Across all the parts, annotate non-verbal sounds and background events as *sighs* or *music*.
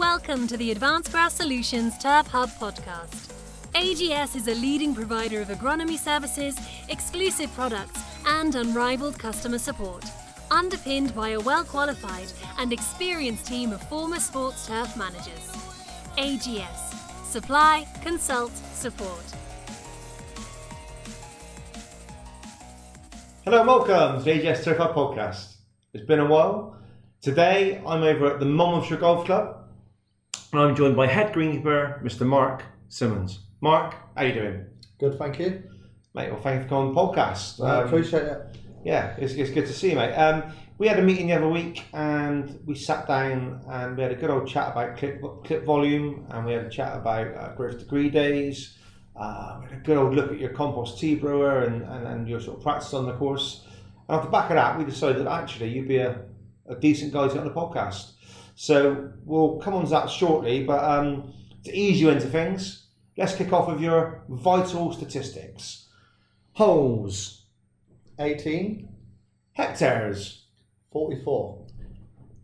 Welcome to the Advanced Grass Solutions Turf Hub podcast. AGS is a leading provider of agronomy services, exclusive products, and unrivaled customer support, underpinned by a well qualified and experienced team of former sports turf managers. AGS Supply, Consult, Support. Hello and welcome to the AGS Turf Hub podcast. It's been a while. Today I'm over at the Monmouthshire Golf Club and I'm joined by head greenkeeper Mr. Mark Simmons. Mark, how you doing? Good, thank you. Mate, well thank you for coming on the podcast. I Um, appreciate it. Yeah, it's, it's good to see you, mate. Um, we had a meeting the other week and we sat down and we had a good old chat about clip, clip volume and we had a chat about uh, growth degree days. Uh, we had a good old look at your compost tea brewer and, and, and your sort of practice on the course. And off the back of that, we decided that actually you'd be a, a decent guy to get on the podcast. So we'll come on to that shortly, but um, to ease you into things, let's kick off with your vital statistics. Holes, 18, hectares, 44,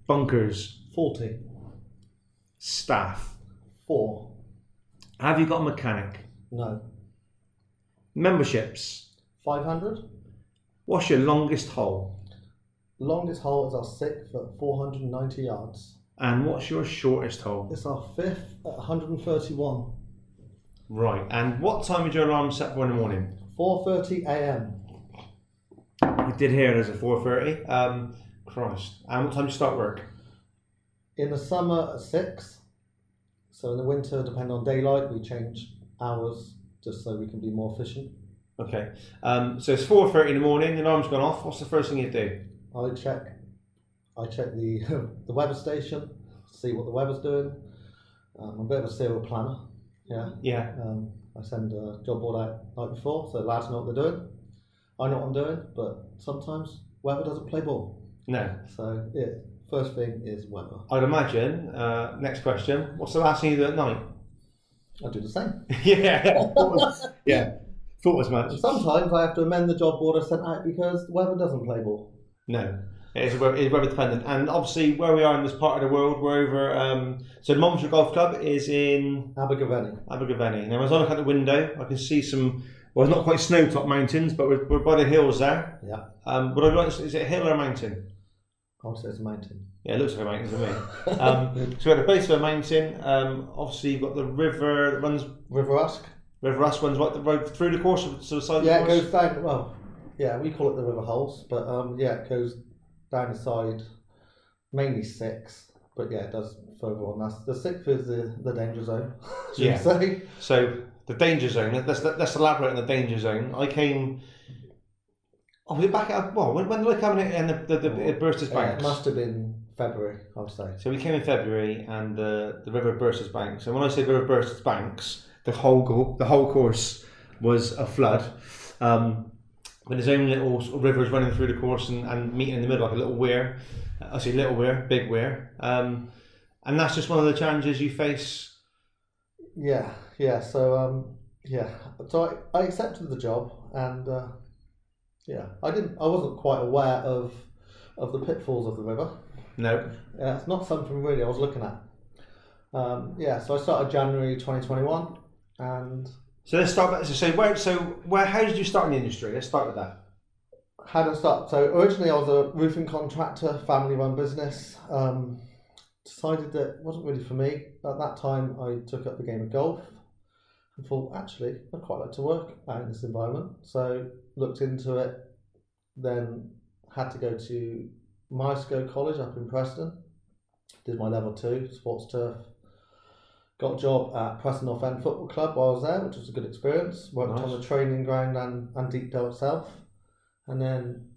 bunkers, 40, staff. 4, Have you got a mechanic? no, Memberships. 500. What's your longest hole? Longest hole is our sixth at 490 yards. And what's your shortest hole? It's our fifth at 131. Right. And what time is your alarm set for in the morning? 4.30 a.m. We did hear there's a 4.30. Um, Christ. And what time do you start work? In the summer at 6. So in the winter, depending on daylight, we change hours just so we can be more efficient. Okay. Um, so it's 4.30 in the morning, the alarm's gone off. What's the first thing you do? I check I check the *laughs* the weather station, see what the weather's doing. Um, I'm a bit of a serial planner. Yeah. Yeah. Um, I send a job board out night before, so the lads know what they're doing. I know what I'm doing, but sometimes weather doesn't play ball. No. So yeah, first thing is weather. I'd imagine, uh, next question, what's the last thing you do at night? I do the same. *laughs* yeah. *laughs* yeah. Thought as much. Sometimes I have to amend the job board I sent out because the weather doesn't play ball. No, it's weather, it's weather dependent, and obviously where we are in this part of the world, we're over. Um, so the Monmouthshire Golf Club is in Abergavenny. Abergavenny. Now, as I look out the window, I can see some. Well, it's not quite snow-top mountains, but we're, we're by the hills there. Yeah. Um, but I like, is it a hill or a mountain? Say it's a mountain. Yeah, it looks like a mountain to me. *laughs* Um, so we're at the base of a mountain. Um, obviously, you've got the river that runs. River Usk. River Usk runs right the road through the course, so the side Yeah, of it the goes down. Well, yeah, we call it the river Hulse, but um, yeah, it goes down the side, mainly six. But yeah, it does further on. That's the sixth is the, the danger zone. *laughs* Yeah. we say? So the danger zone. Let's let's elaborate on the danger zone. I came. Oh, was it back at well? When, when did I come in and the, the, the it burst its Yeah, banks? it must have been February, I would say. So we came in February, and the the river burst its banks. And when I say river burst its banks, the whole go, the whole course was a flood. Um, with his own little sort of rivers running through the course and, and meeting in the middle like a little weir. I say little weir, big weir. Um, and that's just one of the challenges you face. Yeah, yeah. So um, yeah, so I, I accepted the job, and uh, yeah, I didn't. I wasn't quite aware of of the pitfalls of the river. No. Yeah, it's not something really I was looking at. Um, yeah, so I started January 2021, and So let's start. back- So, where? So where? How did you start in the industry? Let's start with that. how did I start? So originally I was a roofing contractor, family-run business. Um, decided that wasn't really for me. At that time, I took up the game of golf and thought, actually, I'd quite like to work out in this environment. So looked into it, then had to go to Myerscough College up in Preston. Did my level two, sports turf. Got a job at Preston North End Football Club while I was there, which was a good experience. Worked on the training ground and, and Deepdale itself. And then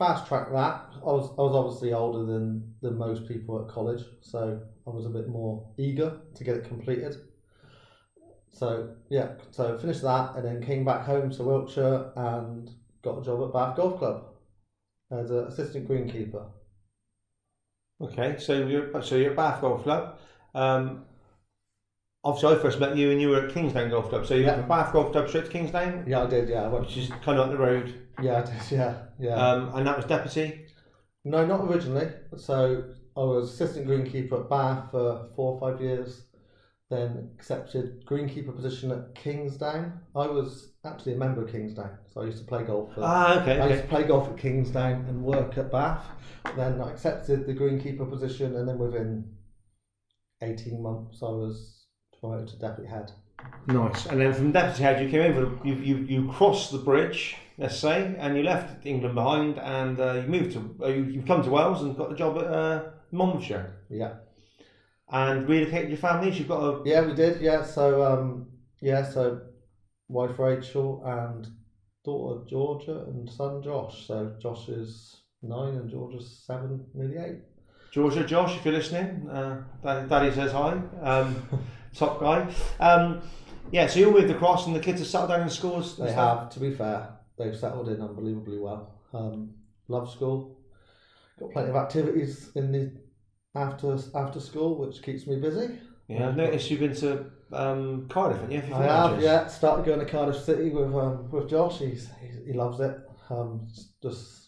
fast track that. I was I was obviously older than, than most people at college, so I was a bit more eager to get it completed. So yeah, so finished that and then came back home to Wiltshire and got a job at Bath Golf Club as an assistant greenkeeper. Okay, so you're so you're at Bath Golf Club. Um, obviously, I first met you and you were at Kingsdown Golf Club. So you Yeah. went from Bath Golf Club straight to Kingsdown, Yeah, I did. Yeah, I went. which is kind of up the road. Yeah, I did. Yeah, yeah. Um, and that was deputy. no, not originally. So I was assistant greenkeeper at Bath for four or five years. Then accepted greenkeeper position at Kingsdown. I was actually a member of Kingsdown, so I used to play golf. For, Ah, okay, I used to play golf at Kingsdown and work at Bath. Then I accepted the greenkeeper position, and then within eighteen months, I was promoted to deputy head. Nice. And then from deputy head, you came over. You you you crossed the bridge, let's say, and you left England behind, and uh, you moved to. Uh, you, you've come to Wales and got the job at uh, Monmouthshire, Yeah. and relocated your families. You've got a Yeah, we did. Yeah, so um, yeah, so wife Rachel and daughter Georgia and son Josh. So Josh is nine and Georgia's seven, nearly eight. Georgia, Josh, if you're listening, uh, Daddy, says hi. Um, *laughs* top guy. Um, yeah, so you all moved across, and the kids have settled down in schools. They have, to be fair, they've settled in unbelievably well. Um, love school. Got plenty of activities in the after after school, which keeps me busy. Yeah, I've noticed you've been to um, Cardiff, haven't you? I have, yeah. Started going to Cardiff City with um, with Josh. He's, he's he loves it. Um, just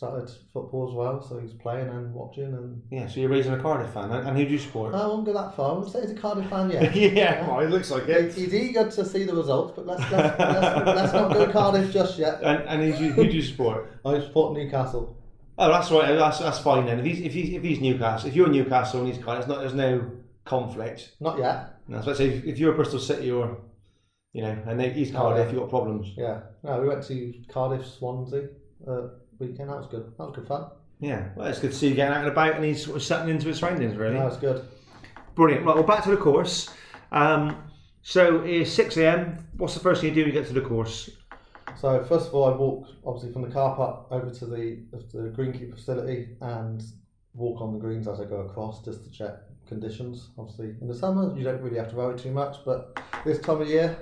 started football as well, so he's playing and watching. And Yeah, so you're raising a Cardiff fan, and, and who do you support? I won't go that far. I wouldn't say he's a Cardiff fan yet. *laughs* yeah, well, it looks like it. He's eager to see the results, but let's let's, let's, let's not go Cardiff just yet. And, and who, do you, who do you support? *laughs* I support Newcastle. Oh, that's right. That's, that's fine then. If he's if he's if he's Newcastle, if you're Newcastle and he's Cardiff, there's, not, there's no conflict. Not yet. No, so let's say if, if you're Bristol City or you know, and they, he's Oh, Cardiff, yeah. you've got problems. Yeah. No, we went to Cardiff, Swansea uh, weekend. That was good. That was good fun. Yeah, well, it's good to see you getting out and about, and he's sort of settling into his surroundings. Really That was good. brilliant. Right, well, back to the course. Um, so it's six a.m. What's the first thing you do when you get to the course? So first of all, I walk obviously from the car park over to the the greenkeeper facility and walk on the greens as I go across just to check conditions. Obviously, in the summer you don't really have to worry too much, but this time of year,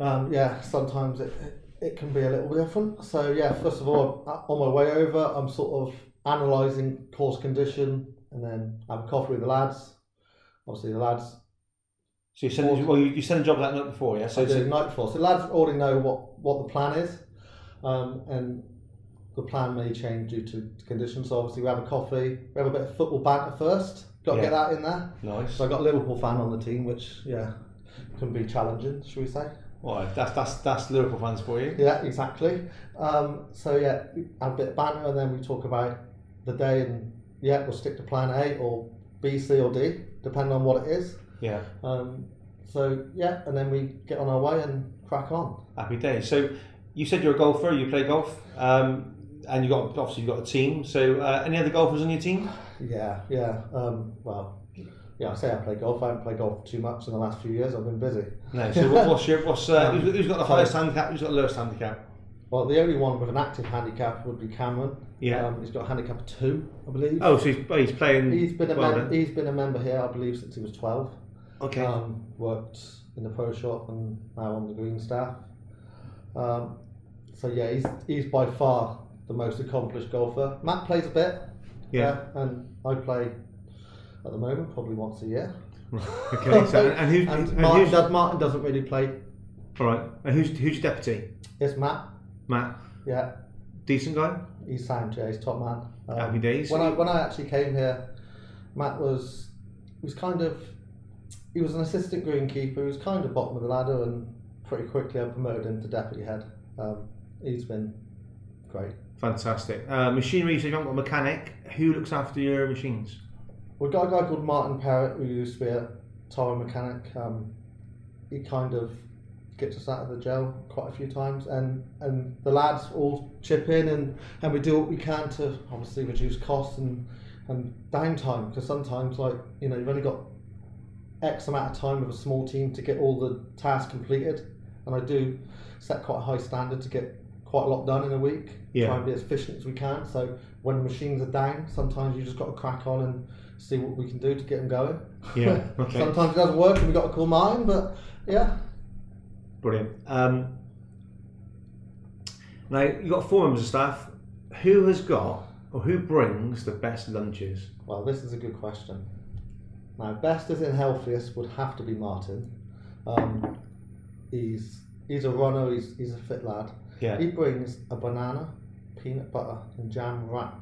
um, yeah, sometimes it, it it can be a little bit different. So yeah, first of all, on my way over, I'm sort of analysing course condition and then have a coffee with the lads. Obviously, the lads So you send well, you, you send a job that night before, yeah. So I it's a- night before. So the lads already know what, what the plan is, um, and the plan may change due to conditions. So obviously we have a coffee, we have a bit of football banter first. Got to get that in there. nice. So I got a Liverpool fan on the team, which yeah can be challenging, should we say? Well, that's that's that's Liverpool fans for you. Yeah, exactly. Um, so yeah, have a bit of banter, and then we talk about the day, and yeah, we'll stick to plan A or B, C, or D, depending on what it is. Yeah, Um, so yeah, and then we get on our way and crack on. happy day. So you said you're a golfer. You play golf, um, and you got obviously you got a team. So uh, any other golfers on your team? *sighs* Yeah, yeah. Um, well, yeah, I say I play golf. I haven't played golf too much in the last few years. I've been busy. No. So what, what's your what's uh, Um, who's, who's got the highest handicap? Who's got the lowest handicap? Well, the only one with an active handicap would be Cameron. Yeah. Um, he's got a handicap of two, I believe. Oh, so he's, oh, he's playing. He's been a well mem- he's been a member here, I believe, since he was twelve. Okay. Um, worked in the pro shop and now on the green staff. Um, so yeah, he's he's by far the most accomplished golfer. Matt plays a bit. Yeah. and I play at the moment probably once a year. okay. So *laughs* and, who's and and Martin, does, Martin doesn't really play. all right? And who's who's your deputy? It's Matt. Matt, Yeah, decent guy. he's sound. Yeah, he's top man. Um, Happy days. When I when I actually came here, Matt was was kind of he was an assistant greenkeeper. He was kind of bottom of the ladder, and pretty quickly I promoted him to deputy head. Um, he's been great. Fantastic. Uh, machinery. So you've got a mechanic. Who looks after your machines? We've got a guy called Martin Parrott who used to be a tyre mechanic. Um, he kind of gets us out of the jail quite a few times, and, and the lads all chip in, and, and we do what we can to obviously reduce costs and, and downtime because sometimes, like, you know, you've only got X amount of time with a small team to get all the tasks completed, and I do set quite a high standard to get quite a lot done in a week. Yeah. Try and be as efficient as we can. So when the machines are down, sometimes you just got to crack on and see what we can do to get them going. Yeah, *laughs* okay. sometimes it doesn't work and we've got to call mine, but yeah. Brilliant. Um, now you've got four members of staff. Who has got or who brings the best lunches? Well, this is a good question. Now, best as in healthiest would have to be Martin. Um, he's he's a runner. He's he's a fit lad. Yeah. He brings a banana, peanut butter, and jam wrap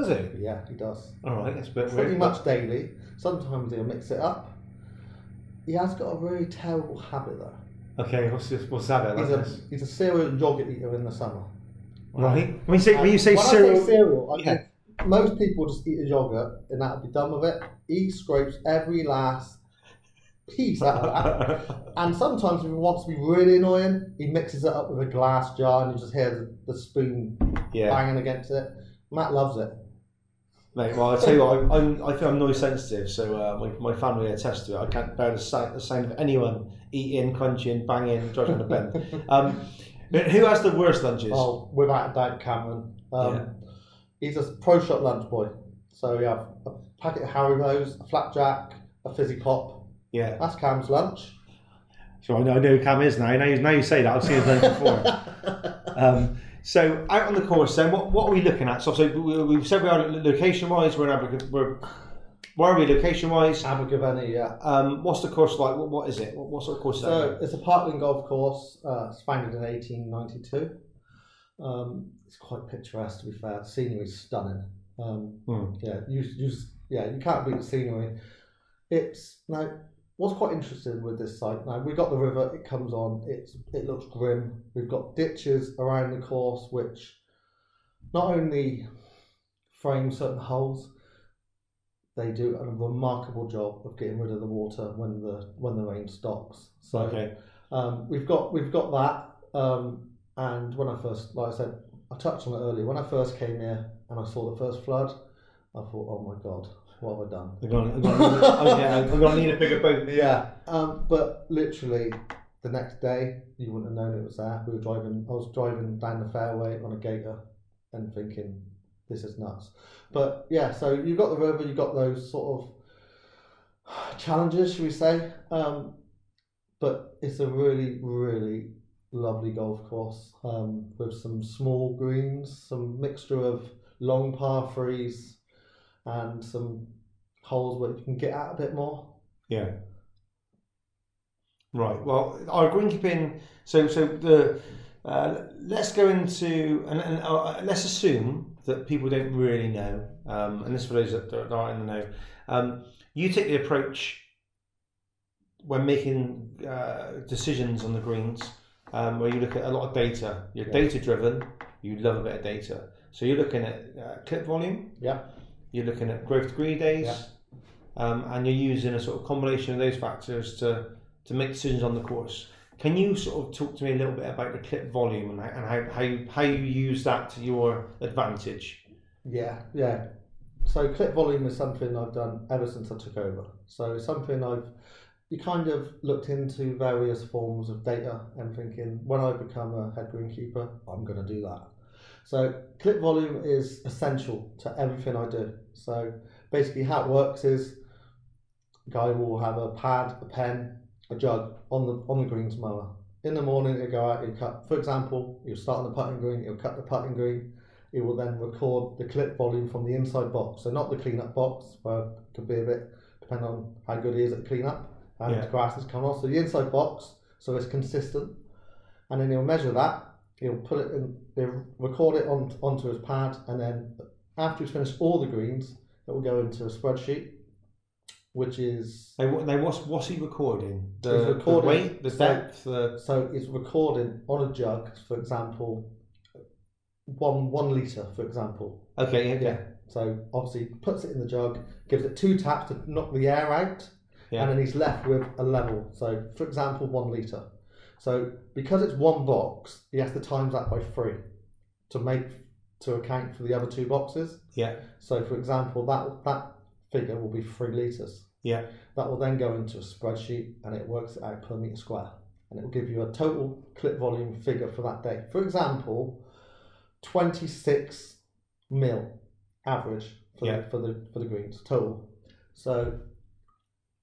Does it? Yeah, he does. All right, that's Pretty weird. much daily. Sometimes he'll mix it up. He has got a really terrible habit though. Okay, what's this? What's that? He's Like a this? he's a cereal yogurt eater in the summer. Right. When you say when you say when cereal, I say cereal, I Yeah. think most people just eat a yogurt and that'll be done with it. He scrapes every last piece out of that. *laughs* And sometimes, if he wants to be really annoying, he mixes it up with a glass jar and you just hear the, the spoon yeah. banging against it. Matt loves it. Mate, well, I tell you what, I'm, I'm, I I'm noise sensitive, so uh, my, my family attest to it. I can't bear the sound, the sound of anyone eating, crunching, banging, driving a bend. Um, who has the worst lunches? Oh, without a doubt, Cameron. Um, Yeah. He's a pro shop lunch boy. So we have a packet of Haribo's, a flapjack, a fizzy pop. Yeah. That's Cam's lunch. So I know, I know who Cam is now. Now you, now you say that, I've seen his lunch before. *laughs* um, so out on the course, then, what, what are we looking at? So, so we, we've said we are location wise. We're in Aberg- we're where are we location wise? Abergavenny, yeah. Um, what's the course like? What, what is it? What, what sort of course is So it's a Parkland golf course. Uh, it's founded in 1892. Um, it's quite picturesque, to be fair. The scenery's stunning. Um, Hmm. Yeah, you, you, yeah, you can't beat the scenery. It's now. What's quite interesting with this site now? We got the river. It comes on. It's it looks grim. We've got ditches around the course, which not only frame certain holes, they do a remarkable job of getting rid of the water when the when the rain stops. So Okay. um, we've got we've got that. Um, and when I first, like I said, I touched on it earlier. When I first came here and I saw the first flood, I thought, oh my god, what have I done? I'm going, I'm to need, oh, yeah, I'm to need a bigger boat. Yeah. Um, but literally the next day, you wouldn't have known it was there. We were driving. I was driving down the fairway on a gator, and thinking, this is nuts. But yeah, so you've got the river. You've got those sort of challenges, should we say? Um, but it's a really, really lovely golf course um, with some small greens, some mixture of long par threes, and some holes where you can get out a bit more. Yeah. Right. Well, our greenkeeping. So, so the uh, let's go into and, and uh, let's assume that people don't really know, um, and this for those that that aren't in the know. Um, you take the approach when making uh, decisions on the greens, um, where you look at a lot of data. You're Yeah. data driven. You love a bit of data. So you're looking at uh, clip volume. Yeah. You're looking at growth degree days, Yeah. um, and you're using a sort of combination of those factors to to make decisions on the course. Can you sort of talk to me a little bit about the clip volume and how, and how, how, you, how you use that to your advantage? Yeah, yeah. So clip volume is something I've done ever since I took over. So it's something I've you kind of looked into various forms of data and thinking when I become a head greenkeeper, I'm going to do that. So clip volume is essential to everything I do. So basically, how it works is guy will have a pad, a pen, a jug on the on the greens mower. In the morning, he'll go out, he'll cut. For example, he'll start on the putting green, he'll cut the putting green. He will then record the clip volume from the inside box, so not the cleanup box, where it could be a bit depending on how good he is at cleanup and Yeah. the grass is coming off. So the inside box, so it's consistent, and then he'll measure that. He'll put it in, he'll record it on onto his pad, and then after he's finished all the greens, it will go into a spreadsheet, which is Now, what- now what's what's he recording? The, He's recording- the weight, the so- depth, the So it's recording on a jug, for example, one one liter, for example. okay, okay, Yeah. So obviously puts it in the jug, gives it two taps to knock the air out, Yeah. and then he's left with a level. So for example, one liter. So because it's one box, he has to times that by three to make to account for the other two boxes. yeah, So for example, that that figure will be three liters. yeah, That will then go into a spreadsheet and it works it out per meter square. And it will give you a total clip volume figure for that day. For example, 26 mil average for, Yeah. the, for, the, for the greens total. So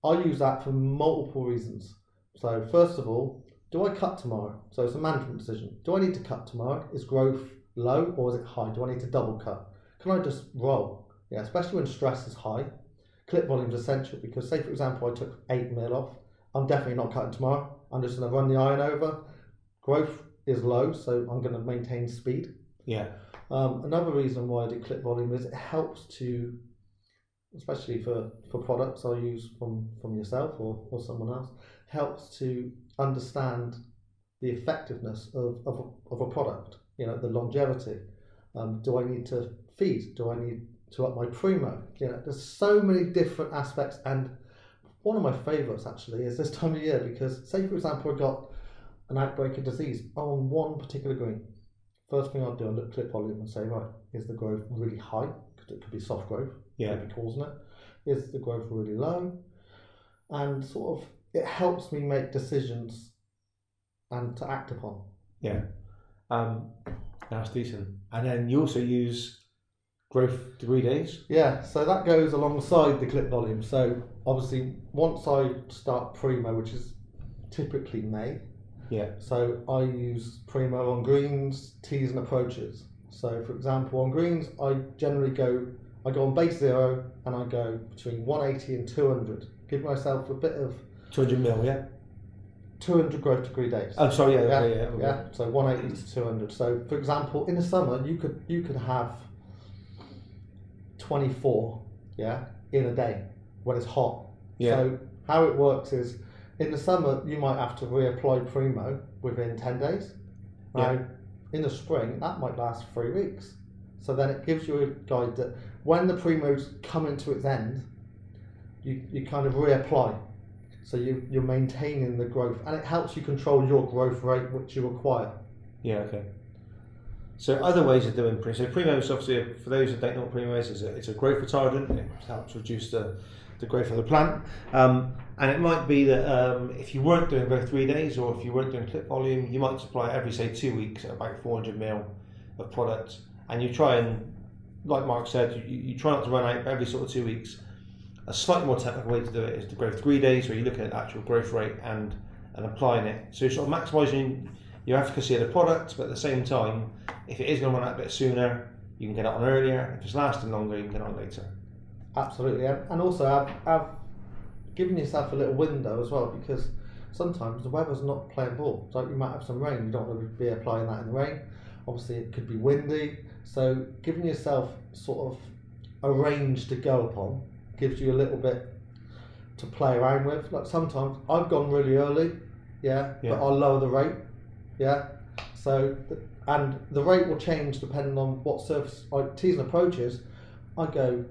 I use that for multiple reasons. So, first of all, do I cut tomorrow? So, it's a management decision. Do I need to cut tomorrow? Is growth low or is it high? Do I need to double cut? Can I just roll? Yeah, especially when stress is high clip volume is essential because say for example I took eight mil off, I'm definitely not cutting tomorrow. I'm just gonna run the iron over. Growth is low, so I'm gonna maintain speed. yeah, Um, another reason why I do clip volume is it helps to, especially for, for products I use from, from yourself or, or someone else, helps to understand the effectiveness of, of, a, of a product, you know, the longevity. Um, do I need to feed? Do I need to up my primo? You know, there's so many different aspects and one of my favourites actually is this time of year because say for example I got an outbreak of disease on one particular green. First thing I'd do, I'd look clip volume and say, right, is the growth really high? Because it could be soft growth, Yeah. maybe causing it. Is the growth really low? And sort of it helps me make decisions and to act upon. Yeah. Um, that's decent. And then you also use growth degree days. Yeah, so that goes alongside the clip volume. So obviously, once I start primo, which is typically May, Yeah. so I use primo on greens, tees, and approaches. So for example, on greens, I generally go, I go on base zero, and I go between 180 and 200. Give myself a bit of 200 mil, yeah? 200 growth degree days. Oh, sorry, yeah, yeah, yeah, yeah. yeah. So 180 to 200. So for example, in the summer, you could you could have 24, yeah, in a day when it's hot. Yeah. So how it works is, in the summer you might have to reapply primo within 10 days. Now, Yeah. in the spring that might last three weeks. So then it gives you a guide that when the primo's coming to its end, you, you kind of reapply. So you, you're maintaining the growth and it helps you control your growth rate which you acquire. Yeah, okay. So other ways of doing primo. So primo is obviously, for those who don't know what primo is, it's a, it's a growth retardant. It helps reduce the, the growth of the plant. Um, and it might be that um, if you weren't doing growth degree days or if you weren't doing clip volume, you might supply every, say, two weeks about 400 mil of product. And you try and, like Mark said, you, you try not to run out every sort of two weeks. A slightly more technical way to do it is the growth degree days, where you're looking at actual growth rate and, and applying it. So you're sort of maximising your efficacy of the product, but at the same time, if it is going to run out a bit sooner, you can get it on earlier. If it's lasting longer, you can get on later. Absolutely, and, also have, have given yourself a little window as well because sometimes the weather's not playing ball. So you might have some rain, you don't want to be applying that in the rain. Obviously, it could be windy, so giving yourself sort of a range to go upon gives you a little bit to play around with. Like sometimes I've gone really early, yeah, Yeah. but I'll lower the rate, yeah. So and the rate will change depending on what surface like tees and approaches. I go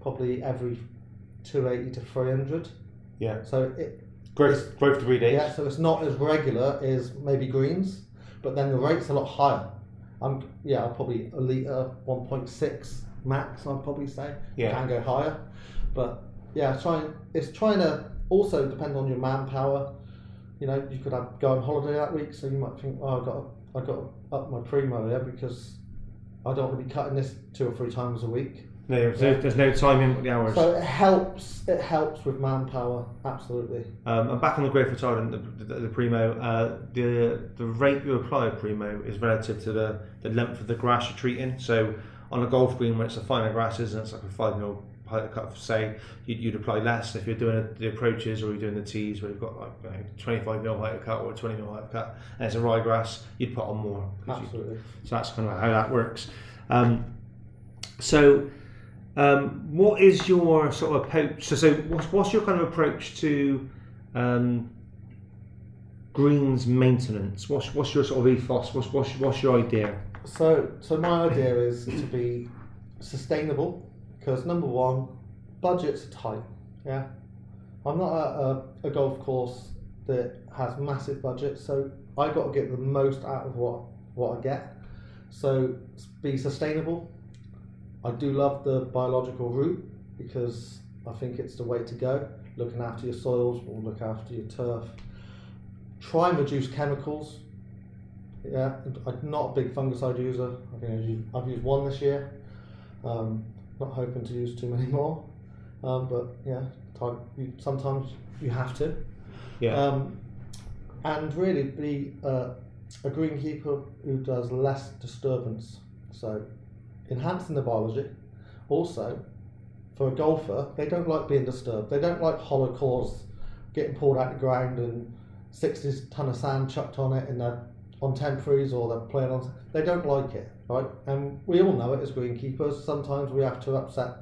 probably every 280 to 300. Yeah. So it Growth, growth degree days. yeah, so it's not as regular as maybe greens, but then the rate's a lot higher. I'm yeah, I'll probably a litre 1.6 max. I'd probably say Yeah. can go higher, but yeah, trying it's trying to also depend on your manpower. You know, you could have go on holiday that week, so you might think, oh, I got I got to up my primo yeah because I don't want to be cutting this two or three times a week. No, there's, no- there's no timing with the hours. So it helps. It helps with manpower, absolutely. Um, and back on the growth retardant, the, the, the primo, uh, the the rate you apply of primo is relative to the, the length of the grass you're treating. So on a golf green where it's a finer grasses and it's like a five mil say you'd, you'd apply less. If you're doing the approaches or you're doing the tees where you've got like you know, 25 mil height cut or 20 mil height cut, and it's a ryegrass, you'd put on more. 'cause you- Absolutely. so that's kind of how that works. Um, so, um, what is your sort of approach? So, so what's, what's your kind of approach to um, greens maintenance? What's what's your sort of ethos? What's what's, what's your idea? So, so my idea is to be sustainable because number one, budgets are tight. Yeah, I'm not at a, a golf course that has massive budgets, so I got to get the most out of what what I get. So, be sustainable. I do love the biological route because I think it's the way to go. Looking after your soils will look after your turf. Try and reduce chemicals. Yeah, I'm not a big fungicide user. I've used, used one this year. Um, not hoping to use too many *laughs* more. Um, but yeah, time, you, sometimes you have to. Yeah, Um, and really be uh, a greenkeeper who does less disturbance. So enhancing the biology. Also, for a golfer, they don't like being disturbed. They don't like hollow cores getting pulled out of the ground and 60 ton of sand chucked on it in a on temporaries or they're playing on. They don't like it, right? And we all know it as greenkeepers. Sometimes we have to upset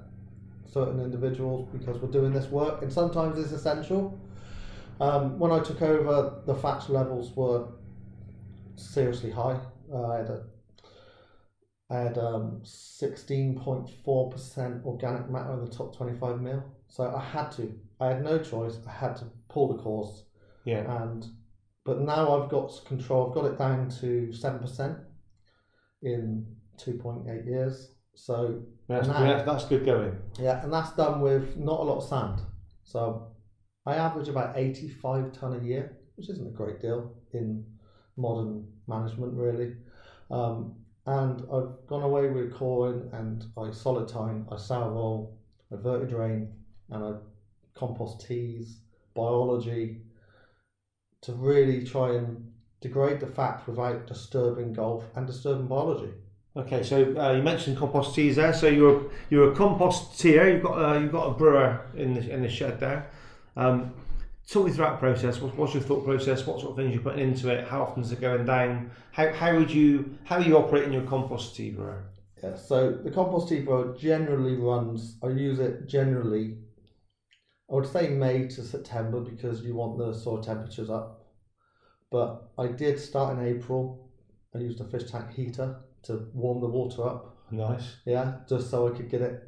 certain individuals because we're doing this work, and sometimes it's essential. Um, when I took over, the thatch levels were seriously high. Uh, I had a I had um, 16.4% organic matter in the top 25 mil. So I had to. I had no choice. I had to pull the course. Yeah. And but now I've got control. I've got it down to 7% in 2.8 years. So That's, yeah, that's good going. yeah, and that's done with not a lot of sand. So I average about 85 ton a year, which isn't a great deal in modern management, really. Um, and I've gone away with coring and I solid tine, I sour roll, I vertidrain, and I compost teas, biology, to really try and degrade the fat without disturbing golf and disturbing biology. Okay, so uh, you mentioned compost teas there. So you're you're a composteer. You've got uh, you've got a brewer in the in the shed there. Um, talk me through that process. What, what's your thought process? What sort of things you're putting into it? How often is it going down? How, how would you how are you operating your compost tea brewer? Yeah, so the compost tea brewer generally runs, I use it generally, I would say May to September because you want the soil temperatures up. But I did start in April. I used a fish tank heater to warm the water up, Nice. yeah, just so I could get it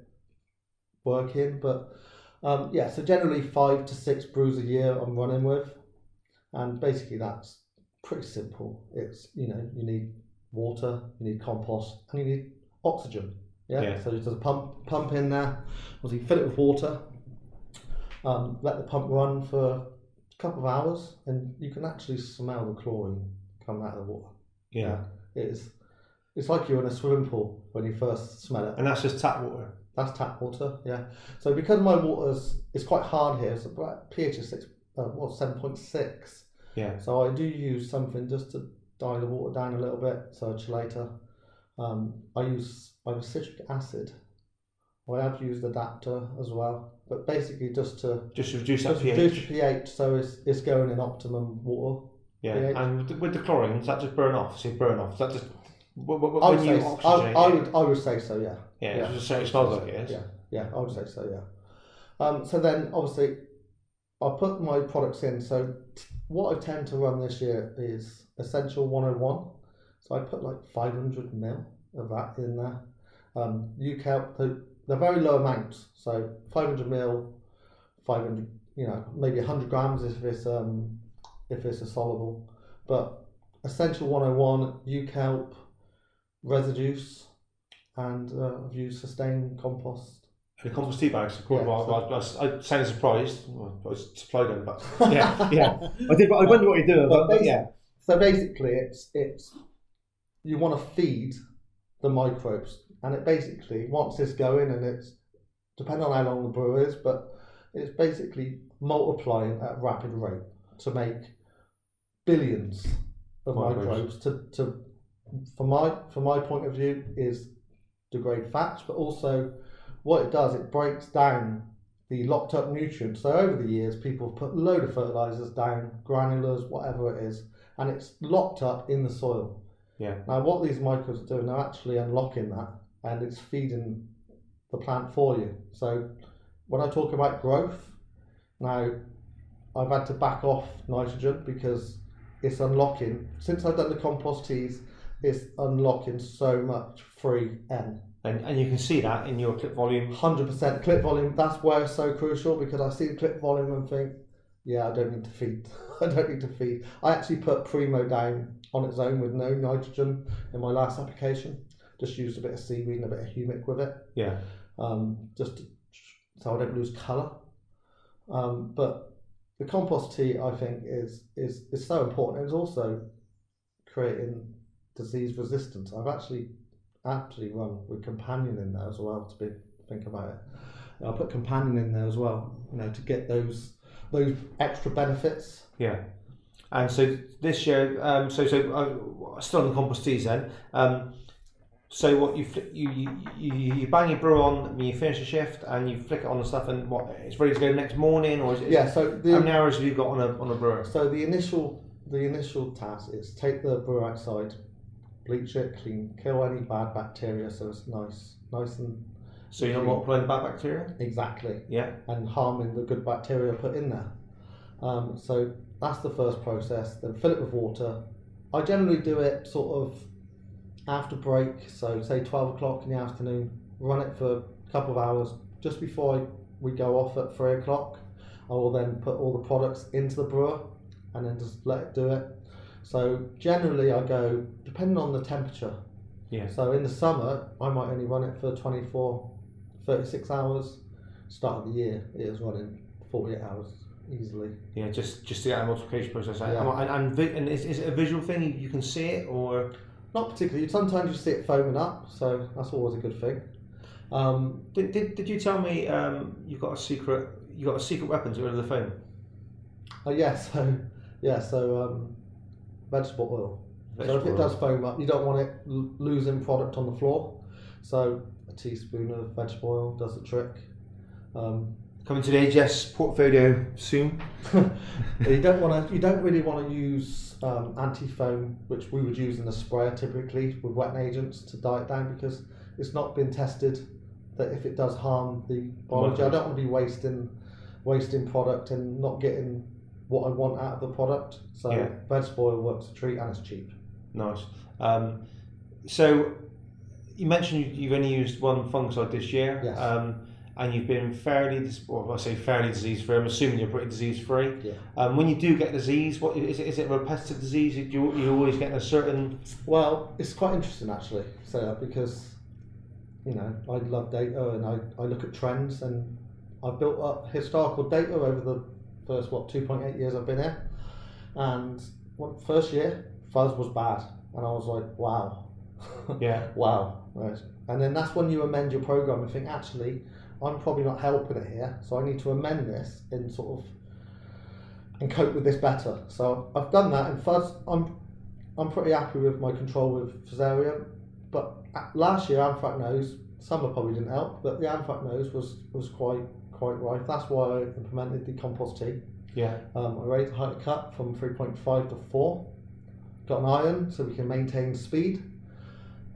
working. But um, yeah, so generally five to six brews a year I'm running with. And basically that's pretty simple. It's, you know, you need water, you need compost, and you need oxygen. Yeah. Yeah. So there's a pump pump in there. Obviously, fill it with water. Um, let the pump run for couple of hours, and you can actually smell the chlorine coming out of the water. Yeah. It's it's like you're in a swimming pool when you first smell it. And that's just tap water. That's tap water. Yeah. So because my water's it's quite hard here, so about pH is six. Uh, well, seven point six. Yeah. So I do use something just to dye the water down a little bit, so a chelator. Um, I use I use citric acid. I have used adapter as well, but basically just to Just reduce that just reduce the pH. pH so it's, it's going in optimum water. Yeah. pH. And with the, the chlorine, does that just burn off? Say burn off. Is that just w- w- I would, when say, you I, I would I would say so. Yeah. Yeah. yeah. It's just so it smells like it is. Yeah, yeah, I would say so. Yeah. Um, so then, obviously, I put my products in. So t- what I tend to run this year is Essential 101. So I put like 500 mil of that in there. Um, UKelp, they're, they're very low amounts. So 500 mil, 500, you know, maybe 100 grams if it's um, if it's a soluble. But Essential 101, UKelp, residues, and uh, I've used Sustain Compost. The compost tea bags, of course. Yeah, well, so- I, was- I sound surprised. Well, I supplied them, but *laughs* yeah, yeah. I did. But I wonder what you're doing, but, but yeah, So basically, it's it's you want to feed the microbes, and it basically once it's going, and it's depending on how long the brew is, but it's basically multiplying at a rapid rate to make billions of Microbes. microbes. To to from my from my point of view is degrade fats, but also what it does, it breaks down the locked up nutrients. So over the years, people have put load of fertilizers down, granulars, whatever it is, and it's locked up in the soil. yeah, Now, what these microbes are doing, they're actually unlocking that, and it's feeding the plant for you. So when I talk about growth, now I've had to back off nitrogen because it's unlocking. Since I've done the compost teas, it's unlocking so much free N. and and you can see that in your clip volume. Hundred percent clip volume. That's where it's so crucial because I see the clip volume and think, yeah, I don't need to feed. *laughs* I don't need to feed. I actually put Primo down on its own with no nitrogen in my last application. Just used a bit of seaweed and a bit of humic with it, Yeah, um, just to, so I don't lose colour. Um, but the compost tea, I think, is is is so important. It's also creating disease resistance. I've actually actually run with companion in there as well to be think about it. I'll put companion in there as well, you know, to get those those extra benefits. yeah. And so this year, um, so so uh, still on the compost teas then. Um, so what you flick, you, you you bang your brew on when you finish a shift and you flick it on and stuff and what it's ready to go next morning or is it? Yeah. So How the many hours have you got on a on a brewer? so the initial the initial task is take the brew outside, bleach it, clean, kill any bad bacteria so it's nice, nice and So you're not multiplying the bad bacteria? exactly, Yeah. and harming the good bacteria put in there. Um, so that's the first process. Then fill it with water. I generally do it sort of after break, so say twelve o'clock in the afternoon. Run it for a couple of hours just before we go off at three o'clock. I will then put all the products into the brewer and then just let it do it. So generally, I go depending on the temperature. Yeah. So in the summer, I might only run it for 24, 36 hours. Start of the year, it is running 48 hours easily. Yeah, just just a multiplication process. Yeah. And, and, and is, is it a visual thing? You, you can see it, or Not particularly. Sometimes you see it foaming up, so that's always a good thing. Um, did, did, did you tell me um, you've got a secret? You got a secret weapon to rid of the foam. oh yeah, *laughs* so yeah, so um, vegetable oil. So if it does foam up, you don't want it l- losing product on the floor. So a teaspoon of vegetable oil does the trick. Um, Coming to the AGS portfolio soon. *laughs* you don't want to. You don't really want to use um, anti-foam, which we would use in the sprayer typically with wet agents to dye it down because it's not been tested that if it does harm the biology. I don't want to be wasting wasting product and not getting what I want out of the product. So Yeah. vegetable oil works a treat and it's cheap. Nice. Um, so you mentioned you- you've only used one fungicide this year. Yes. Um, and you've been fairly, or I say fairly disease free. I'm assuming you're pretty disease free. Yeah. Um, when you do get disease, what is it? Is it a repetitive disease? Do you, you always get a certain? Well, it's quite interesting actually, say that because you know I love data and I, I look at trends and I've built up historical data over the first what two point eight years I've been here, and what first year fuzz was bad and I was like wow, *laughs* Yeah. wow, right. and then that's when you amend your program and think actually I'm probably not helping it here, so I need to amend this and sort of and cope with this better. So I've done that, and fuzz I'm I'm pretty happy with my control with Fusarium. But last year, anthracnose, summer probably didn't help, but the anthracnose was, was quite quite rife. That's why I implemented the compost tea. Yeah. Um, I raised the height cut from 3.5 to 4. Got an iron so we can maintain speed.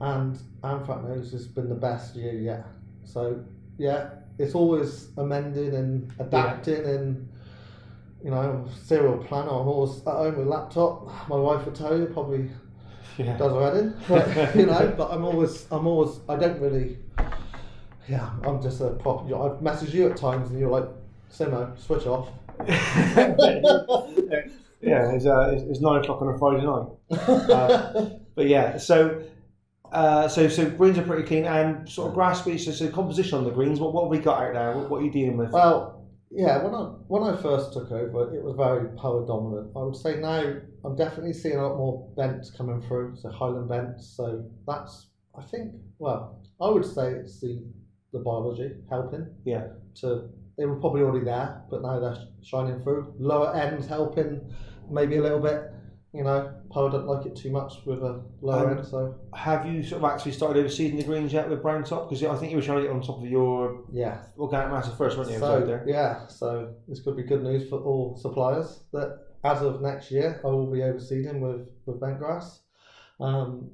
And anthracnose has been the best year yet. So, yeah, it's always amending and adapting and you know, serial planner. I'm always at home with a laptop. My wife would tell you probably Yeah. does her head in, *laughs* but you know. But I'm always, I'm always, I don't really. Yeah, I'm just a proper. I've messaged you at times, and you're like, "Simo, switch off." *laughs* yeah. It's, uh, it's, it's nine o'clock on a Friday night. *laughs* Uh, But yeah, so. Uh, so so greens are pretty clean and sort of grass species. So composition on the greens. What what have we got out there? What, what are you dealing with? well, yeah. When I when I first took over, it was very Poa dominant. I would say now I'm definitely seeing a lot more bents coming through. So Highland bents. So that's I think. Well, I would say it's the the biology helping. Yeah. To they were probably already there, but now they're shining through. Lower ends helping, maybe a little bit. You know, Poa don't like it too much with a low Um, end. So Have you sort of actually started overseeding the greens yet with brown top? Because I think you were trying to get on top of your yeah, organic matter first, weren't you? So yeah, so this could be good news for all suppliers that as of next year I will be overseeding with with bentgrass. Um,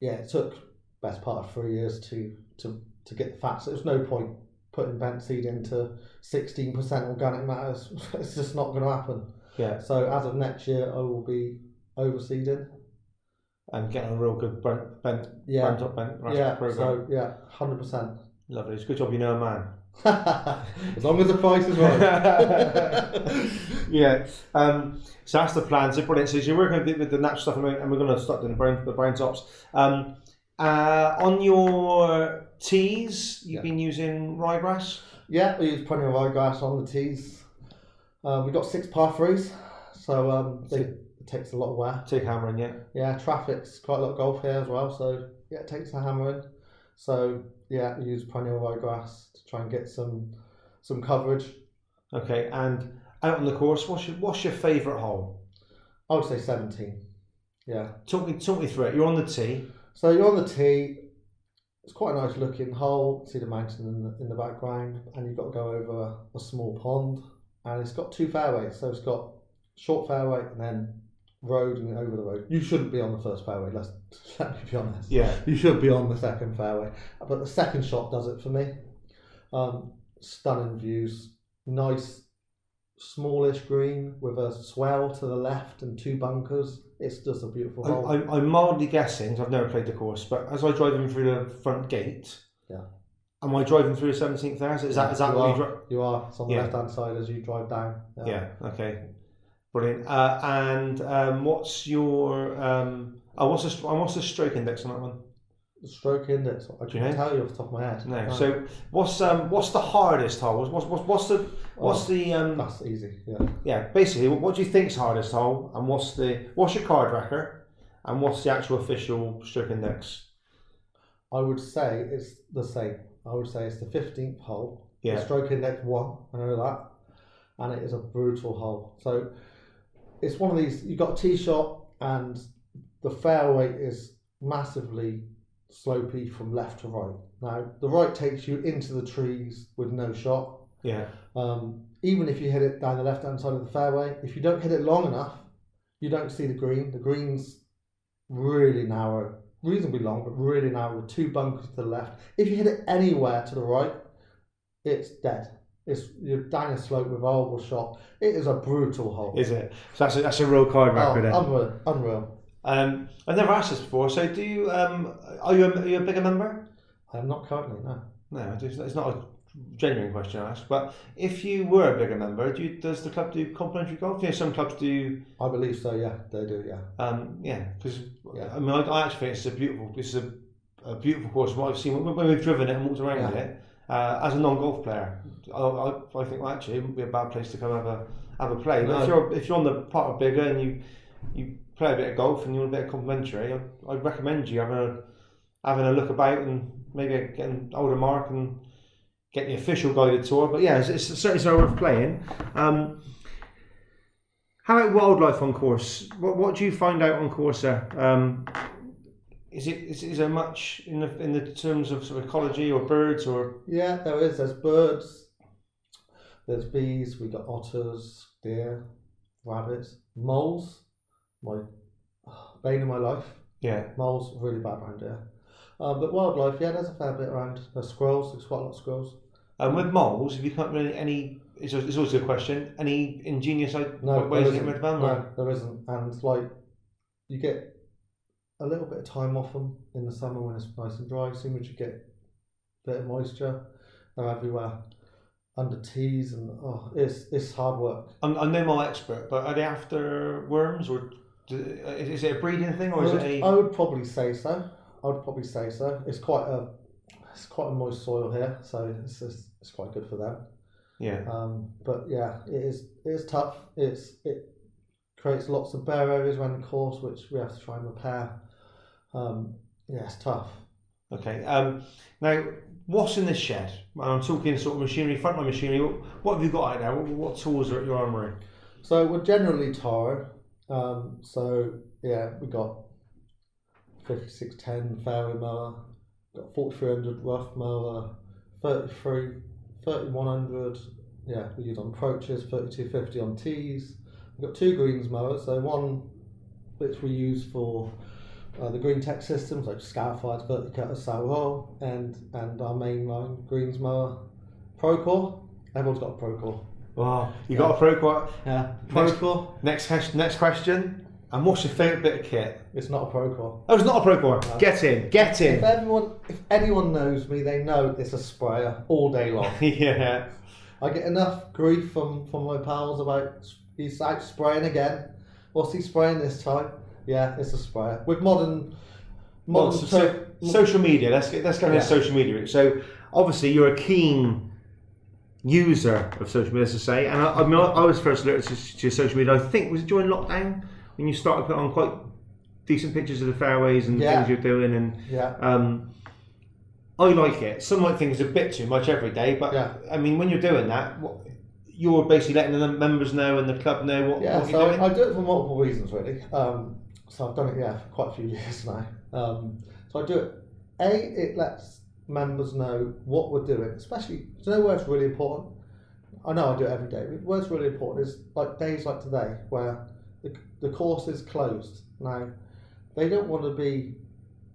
yeah, it took best part of three years to to to get the facts. There's no point putting bent seed into sixteen percent organic matter. *laughs* It's just not going to happen. Yeah, So as of next year, I will be overseeding. and getting a real good bent, bent Yeah, brown top bent yeah. program. So yeah, hundred percent. Lovely. It's a good job you know a man. *laughs* as long as the price is right. *laughs* yeah. Um, so that's the plan. So brilliant. So you're working with, with the natural stuff, and we're, going to start doing the brown, the brown tops. Um, uh, on your teas, you've Yeah. been using ryegrass. Yeah, we use plenty of ryegrass on the tees. Uh, we've got six par threes, so um, they, it takes a lot of wear. Take hammering, yeah. Yeah, traffic's quite a lot of golf here as well, so yeah, it takes a hammering. So yeah, we use perennial ryegrass to try and get some some coverage. Okay, and out on the course, what's your what's your favourite hole? I would say 17. Yeah. Talk me talk me through it. You're on the tee. So you're on the tee. It's quite a nice looking hole. See the mountain in the, in the background, and you've got to go over a, a small pond, and it's got two fairways. So it's got short fairway and then road and over the road. You shouldn't be on the first fairway. Let's *laughs* let me be honest. Yeah. You should be on the second fairway, but the second shot does it for me. Um, stunning views, nice smallish green with a swell to the left and two bunkers. It's just a beautiful I, hole. I'm, I'm mildly guessing, I've never played the course, but as I drive in through the front gate, Yeah. Am I driving through the 17th there? Is that, is that you, what are, you drive? you are. It's on the Yeah. left hand side as you drive down. Yeah, okay. Brilliant. Uh, and um, what's your, um, oh, what's the, what's the stroke index on that one? The stroke index. I Do you can know? tell you off the top of my head. No. Right. So what's um what's the hardest hole? What's what's, what's, what's the what's Oh, the um that's easy. Yeah. yeah basically what, what do you think's hardest hole and what's the what's your card record and what's the actual official stroke index? I would say it's the same. I would say it's the fifteenth hole. Yeah. The stroke index one. I know that, and it is a brutal hole. So it's one of these. you've got a tee shot, and the fairway is massively slopey from left to right. Now the right takes you into the trees with no shot. Yeah. Um, even if you hit it down the left hand side of the fairway, if you don't hit it long enough, you don't see the green. The green's really narrow, reasonably long, but really narrow with two bunkers to the left. If you hit it anywhere to the right, it's dead. It's you're down a slope with a horrible shot. It is a brutal hole. Is it? So that's a, that's a real card oh, record. then. unreal, unreal. Um, I've never asked this before. So do you um are you a, are you a bigger member? I'm not currently no. No, it's not a genuine question I ask. But if you were a bigger member, do you, does the club do complimentary golf? Know, some clubs do. I believe so. Yeah, they do. Yeah. Um, yeah, because Yeah. I mean, I, I actually think it's a beautiful. It's a, a beautiful course. What I've seen when, when we've driven it and walked around Yeah. it. Uh, as a non-golf player, I, I, I think well, actually it wouldn't be a bad place to come have a have a play. But if you're if you're on the part of bigger and you you play a bit of golf and you want a bit of complimentary, I'd, I'd recommend you having a having a look about and maybe getting older Mark and get the official guided tour. But yeah, it's, it's certainly so worth playing. Um, how about wildlife on course? What what do you find out on course there? Um, is it is, is there much in the in the terms of sort of ecology or birds or Yeah, there is. There's birds. There's bees. We got otters, deer, rabbits, moles. My bane of my life. yeah Moles really bad around here. Um, but wildlife, yeah, there's a fair bit around. There's squirrels. There's quite a lot of squirrels. And with moles have you come really any it's, it's also a question any ingenious No, ways to get rid of them No, there isn't. And like, you get a little bit of time off them in the summer when it's nice and dry. Soon as you get a bit of moisture, they're everywhere. Under tees and oh, it's it's hard work. I'm, I'm no mole expert but are they after worms or do, is, is it a breeding thing or I is would, it I a would probably say so. I would probably say so. It's quite a it's quite a moist soil here, so it's it's, it's quite good for them. yeah Um, but yeah, it is it is tough. It's it creates lots of bare areas around the course, which we have to try and repair. Um, yeah, it's tough. okay um, now what's in this shed I'm talking sort of machinery frontline machinery what, have you got out there what, what tools are at your armory So we're generally Toro. Um, so yeah, we got fifty six ten fairway mower, got forty three hundred rough mower, 33, 3100. Yeah, we use on approaches, thirty two fifty on tees. We've got two greens mowers. So one which we use for uh, the green tech systems like Scarified, Verticutter, Sauron, and and our mainline greens mower, Procore. Everyone's got a Procore. wow you got a pro quad Yeah, Procore. next ques- next question and what's your favourite bit of kit It's not a Procore. oh it's not a pro quad No. get in get If in everyone, if anyone knows me, they know it's a sprayer all day long. *laughs* yeah I get enough grief from from my pals about he's out spraying again. What's he spraying this time? Yeah, it's a sprayer with modern. Well, Modern so, to- so- social media. Let's get let's go into Yeah. social media. So obviously you're a keen user of social media, as I say, and I, I mean I, I was first alerted to, to social media. I think was it during lockdown when you started putting on quite decent pictures of the fairways and Yeah. things you're doing, and yeah, um, I like it. Some might think it's a bit too much every day, but Yeah. I mean when you're doing that, what, you're basically letting the members know and the club know what, yeah. what you're So doing. I, I do it for multiple reasons, really. Um, so I've done it, yeah, for quite a few *laughs* years now. Um, so I do it. A, it lets members know what we're doing, especially. Do you know where it's really important? I know I do it every day. But where it's really important is like days like today, where the, course is closed. Now, they don't want to be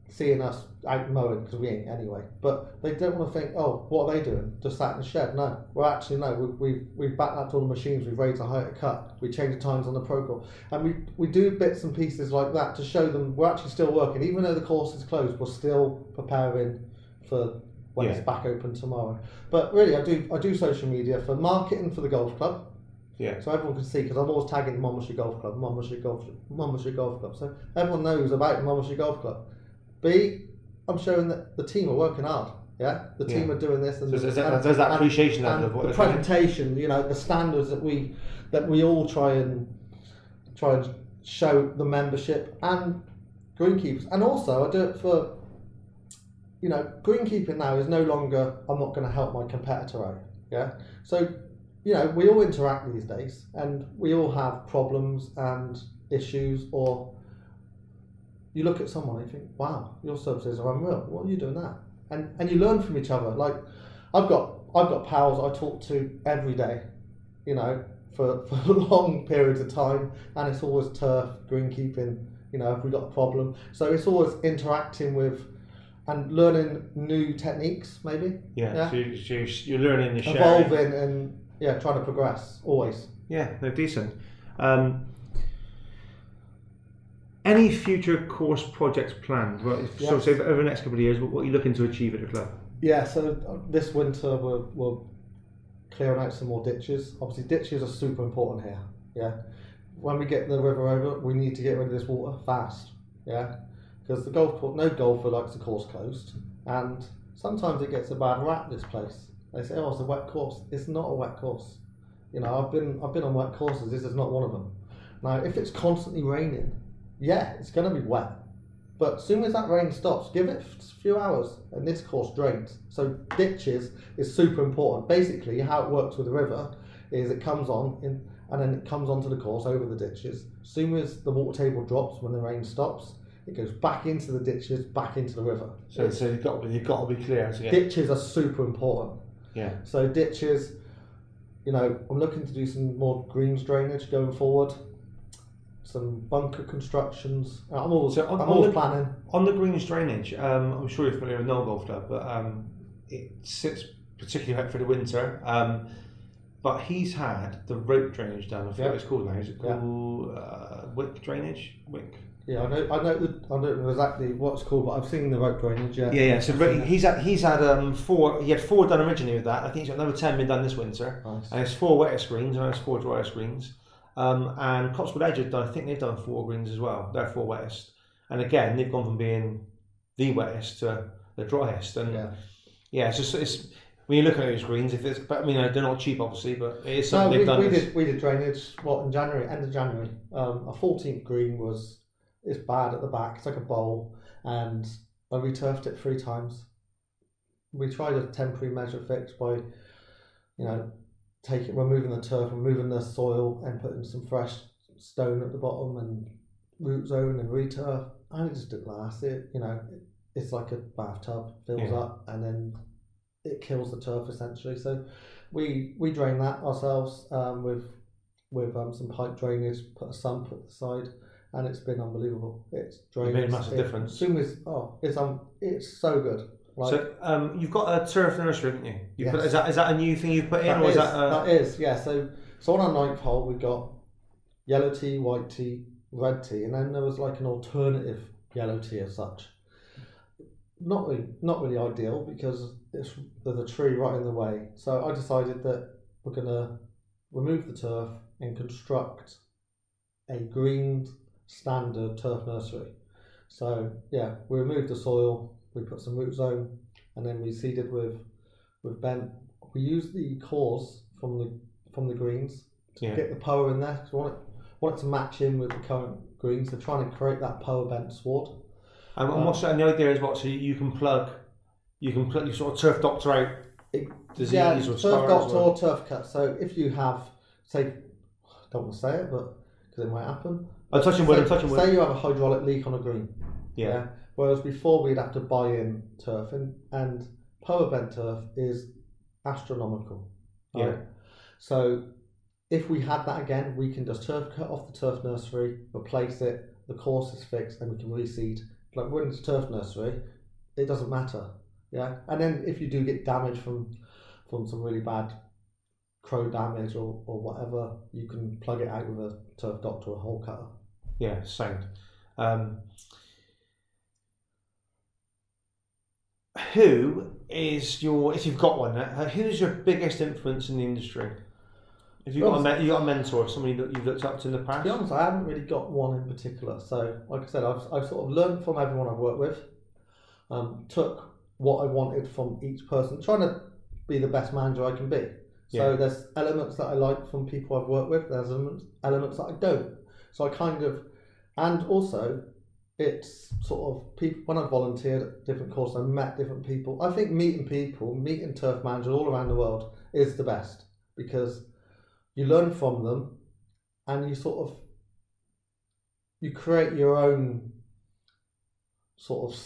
seeing us out mowing because we ain't anyway. But they don't want to think, oh, what are they doing? Just sat in the shed? No, we're actually no. We, we've we've backed up all the machines. We've raised the height of cut. We changed the times on the protocol, and we we do bits and pieces like that to show them we're actually still working, even though the course is closed. We're still preparing for when Yeah. it's back open tomorrow. But really, I do I do social media for marketing for the golf club. Yeah. So everyone can see because I'm always tagging the Monmouthshire Golf Club, Monmouthshire Golf, Monmouthshire Golf Club. So everyone knows about Monmouthshire Golf Club. B, I'm showing that the team are working hard. Yeah, the team Yeah. are doing this, and So there's that, and- there's that appreciation and of what the presentation. You know, the standards that we that we all try and try and show the membership and greenkeepers, and also I do it for. You know, greenkeeping now is no longer I'm not going to help my competitor out. Yeah, so you know, we all interact these days and we all have problems and issues or you look at someone and you think, wow, your services are unreal. What are you doing that? And and you learn from each other. Like I've got I've got pals I talk to every day, you know, for, *laughs* for long periods of time and it's always turf, greenkeeping, you know, if we got a problem. So it's always interacting with and learning new techniques maybe. Yeah. Yeah. So, you, so you're, you're learning the sharing. Evolving and yeah, trying to progress always. Yeah, they're decent. Um, any future course projects planned? So Yes. say over the next couple of years, what, are you looking to achieve at the club? Yeah, so uh, this winter we're, we're clearing out some more ditches. Obviously, ditches are super important here. Yeah, when we get the river over, we need to get rid of this water fast. Yeah, because the golf course, no golfer likes the course closed, and sometimes it gets a bad rap. This place, they say, "Oh, it's a wet course." It's not a wet course. You know, I've been I've been on wet courses. This is not one of them. Now, if it's constantly raining, yeah, it's going to be wet. But as soon as that rain stops, give it a few hours and this course drains. So ditches is super important. Basically, how it works with the river is it comes on in, and then it comes onto the course over the ditches. As soon as the water table drops when the rain stops, it goes back into the ditches, back into the river. So, so you've got to be, you've got to be clear. Ditches are super important. Yeah. So ditches, you know, I'm looking to do some more greens drainage going forward. Some bunker constructions. I'm always, on- I'm on always the- planning. On the greens drainage, um, I'm sure you're familiar with No Golf Club, but um, it sits particularly out for the winter. Um, but he's had the rope drainage done. I forget Yeah. what it's called now. Is it Yeah. called uh, wick drainage? Wick. Yeah, I know. I know. The, I don't know exactly what's called, but I've seen the rope drainage. Yeah. Yeah, yeah. So I've re- seen it. he's had he's had um, four. He had four done originally with that. I think he's got another ten been done this winter. Nice. And it's four wetter screens and it's four drier screens. Um, and Cotswold Edge have done, I think they've done four greens as well. They're four wettest. And again, they've gone from being the wettest to the driest. And yeah, Yeah. it's just, it's, when you look at those greens, if it's, but I mean, they're not cheap obviously, but it is No, something we, they've done. we did we did drainage. What in January, end of January. Um, a 14th green was it's bad at the back. It's like a bowl, and I returfed it three times. We tried a temporary measure fix by, you know, taking removing the turf, removing the soil, and putting some fresh stone at the bottom and root zone and returf. And it just didn't last. It you know, it, it's like a bathtub fills Yeah. up and then it kills the turf essentially. So we we drain that ourselves um, with with um, some pipe drainage, put a sump at the side, and it's been unbelievable. It's drained. made a massive it- difference. Soon as oh, it's um, it's so good. Like, so um, you've got a turf nursery, haven't you? you put, Yes. is, that, is that a new thing you've put in, that or is is, that, uh, that is yeah. So so on our ninth hole we got yellow tee, white tee, red tee, and then there was like an alternative yellow tee as such. Not really, not really ideal because it's, there's a tree right in the way. So I decided that we're gonna remove the turf and construct a green standard turf nursery. So yeah, we removed the soil, we put some root zone, and then we seeded with with bent. We used the cores from the from the greens to Yeah. get the Poa in there because we want it want it to match in with the current greens. They're trying to create that Poa bent sward. and, and um, what's and the idea is what, so you can plug, you can plug, you sort of turf doctor out It, disease yeah, or turf doctor or- or turf cut. So if you have, say, don't want to say it, but because it might happen. Touching wood, touching wood. Say you have a hydraulic leak on a green. Yeah. Whereas before we'd have to buy in turf, and, and Poa bent turf is astronomical. Yeah. right? So if we had that again, we can just turf cut off the turf nursery, replace it, the course is fixed, and we can reseed. Like when it's turf nursery, it doesn't matter. Yeah, and then if you do get damage from from some really bad crow damage or, or whatever, you can plug it out with a turf doctor or a hole cutter. Yeah, sound. Um, who is your, if you've got one, uh, who's your biggest influence in the industry? Have you got a, you got a mentor, somebody that you've looked up to in the past? To be honest, I haven't really got one in particular. So, like I said, I've, I've sort of learned from everyone I've worked with, um, took what I wanted from each person, trying to be the best manager I can be. So Yeah. there's elements that I like from people I've worked with. There's elements, elements that I don't. So I kind of, and also, it's sort of people. When I volunteered at different courses, I met different people. I think meeting people, meeting turf managers all around the world is the best because you learn from them, and you sort of you create your own sort of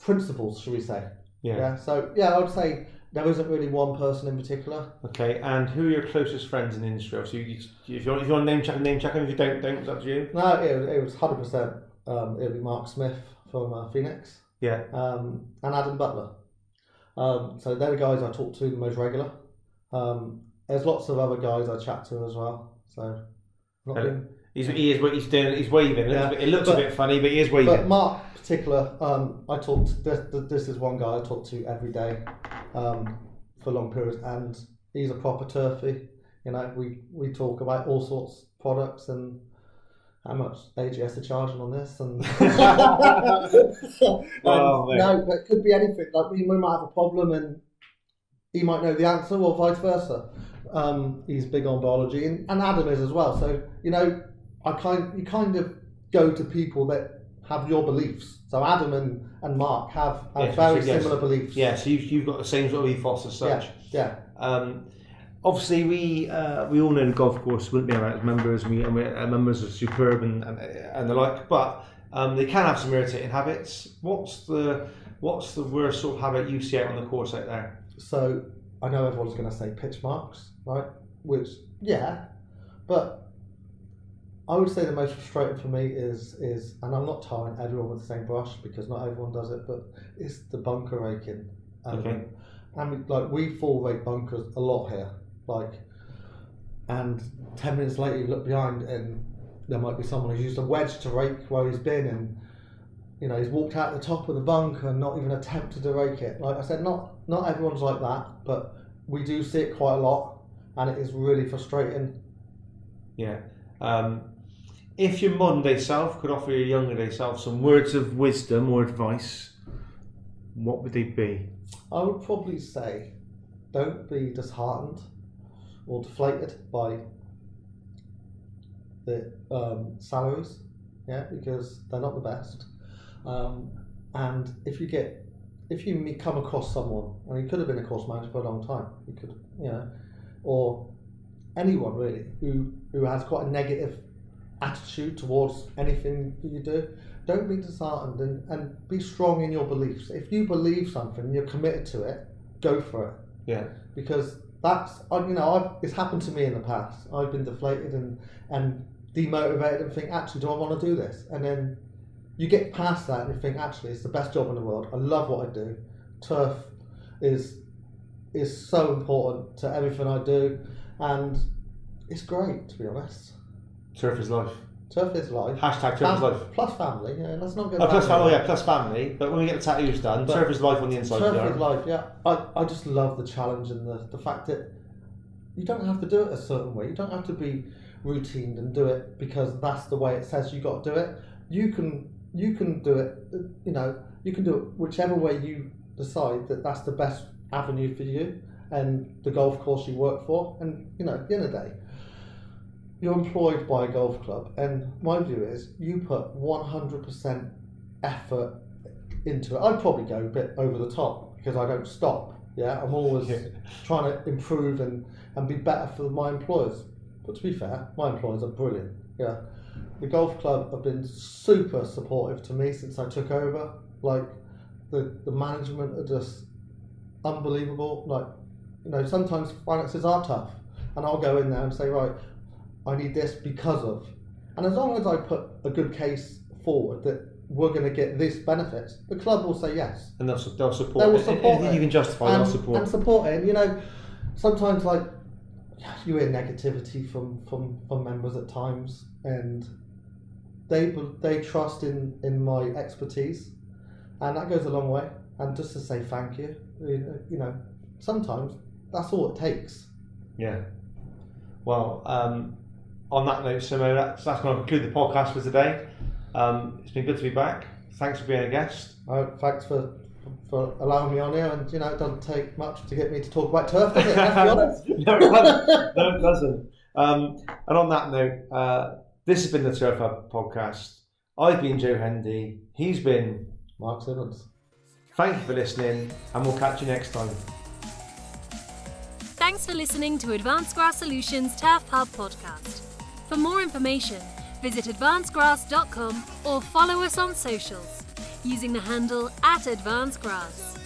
principles, should we say? Yeah. Yeah. So yeah, I would say there isn't really one person in particular. Okay, and who are your closest friends in the industry? Obviously, you, you, if you want, if you want to name check, name check them. If you don't, don't. It's up to you. No, it, was- it was hundred percent. Um, it'd be Mark Smith from uh, Phoenix Yeah. um, and Adam Butler. Um, so they're the guys I talk to the most regular. Um, there's lots of other guys I chat to as well. So not Hello. He's, he is what he's doing. He's waving. It looks, Yeah, a bit, it looks but- a bit funny, but he is waving. But Mark particular, um, I talked. This, this is one guy I talk to every day um, for long periods, and he's a proper turfy. You know, we we talk about all sorts of products and how much AGS are charging on this, and, *laughs* and Oh, no, but it could be anything. Like we, we might have a problem, and he might know the answer, or vice versa. Um, he's big on biology, and, and Adam is as well. So you know, I kind you kind of go to people that have your beliefs. So Adam and, and Mark have, have Yes, very yes. similar beliefs. yeah, so you've, you've got the same sort of ethos as such. yeah. Um, obviously, we uh, we all know the golf course wouldn't be about as members, and we, and we our members are superb and, and, and the like, but um, they can have some irritating habits. What's the what's the worst sort of habit you see out on the course out there? So I know everyone's going to say pitch marks, right? Which yeah, but I would say the most frustrating for me is is, and I'm not tarring everyone with the same brush because not everyone does it, but it's the bunker raking. element. And we, like we full rake bunkers a lot here, like, and ten minutes later you look behind and there might be someone who's used a wedge to rake where he's been and. You know, he's walked out the top of the bunker and not even attempted to rake it. Like I said, not not everyone's like that, but we do see it quite a lot, and it is really frustrating. Yeah. Um, if your modern day self could offer your younger day self some words of wisdom or advice, what would they be? I would probably say, don't be disheartened or deflated by the um, salaries, yeah, because they're not the best. Um, and if you get, if you come across someone, and he could have been a course manager for a long time, he could, you know, or anyone really who who has quite a negative attitude towards anything you do, don't be disheartened and, and be strong in your beliefs. If you believe something, you're committed to it, go for it Yeah. because that's you know I've, it's happened to me in the past. I've been deflated and and demotivated and think actually do I want to do this? And then you get past that and you think actually it's the best job in the world. I love what I do. Turf is is so important to everything I do, and it's great to be honest. Turf is life. Turf is life. Hashtag turf is life. plus family. Know, let's not get Oh, plus family, wrong. yeah, plus family. But when we get the tattoos done, But- turf is life on the inside. Turf is life, yeah. I, I just love the challenge and the, the fact that you don't have to do it a certain way. You don't have to be routine and do it because that's the way it says you got to do it. You can you can do it. You know you can do it whichever way you decide that that's the best avenue for you and the golf course you work for. And you know at the end of the day, you're employed by a golf club, and my view is you put one hundred percent effort into it. I'd probably go a bit over the top because I don't stop. Yeah, I'm always Yeah. trying to improve and, and be better for my employers. But to be fair, my employers are brilliant. Yeah, the golf club have been super supportive to me since I took over. Like the the management are just unbelievable. Like you know, sometimes finances are tough, and I'll go in there and say, right, I need this because of. And as long as I put a good case forward that we're going to get this benefit, the club will say yes. And they'll, they'll support, They will support it. you can justify. and, they'll support. and support it. And, you know, sometimes like you hear negativity from from from members at times, and they they trust in in my expertise, and that goes a long way. And just to say thank you, you know- you know, sometimes that's all it takes. Yeah. Well, um, on that note, Simo, that's, that's going to conclude the podcast for today. Um, it's been good to be back. Thanks for being a guest. Uh, thanks for for allowing me on here, and you know, it doesn't take much to get me to talk about turf, does it? Let's be honest. *laughs* no, it doesn't. No, it doesn't. Um, and on that note, uh, this has been the Turf Hub podcast. I've been Joe Hendy. He's been. Mark Simmons. Thank you for listening, and we'll catch you next time. Thanks for listening to Advanced Grass Solutions Turf Hub podcast. For more information, visit advancegrass.com or follow us on socials using the handle at advancedgrass.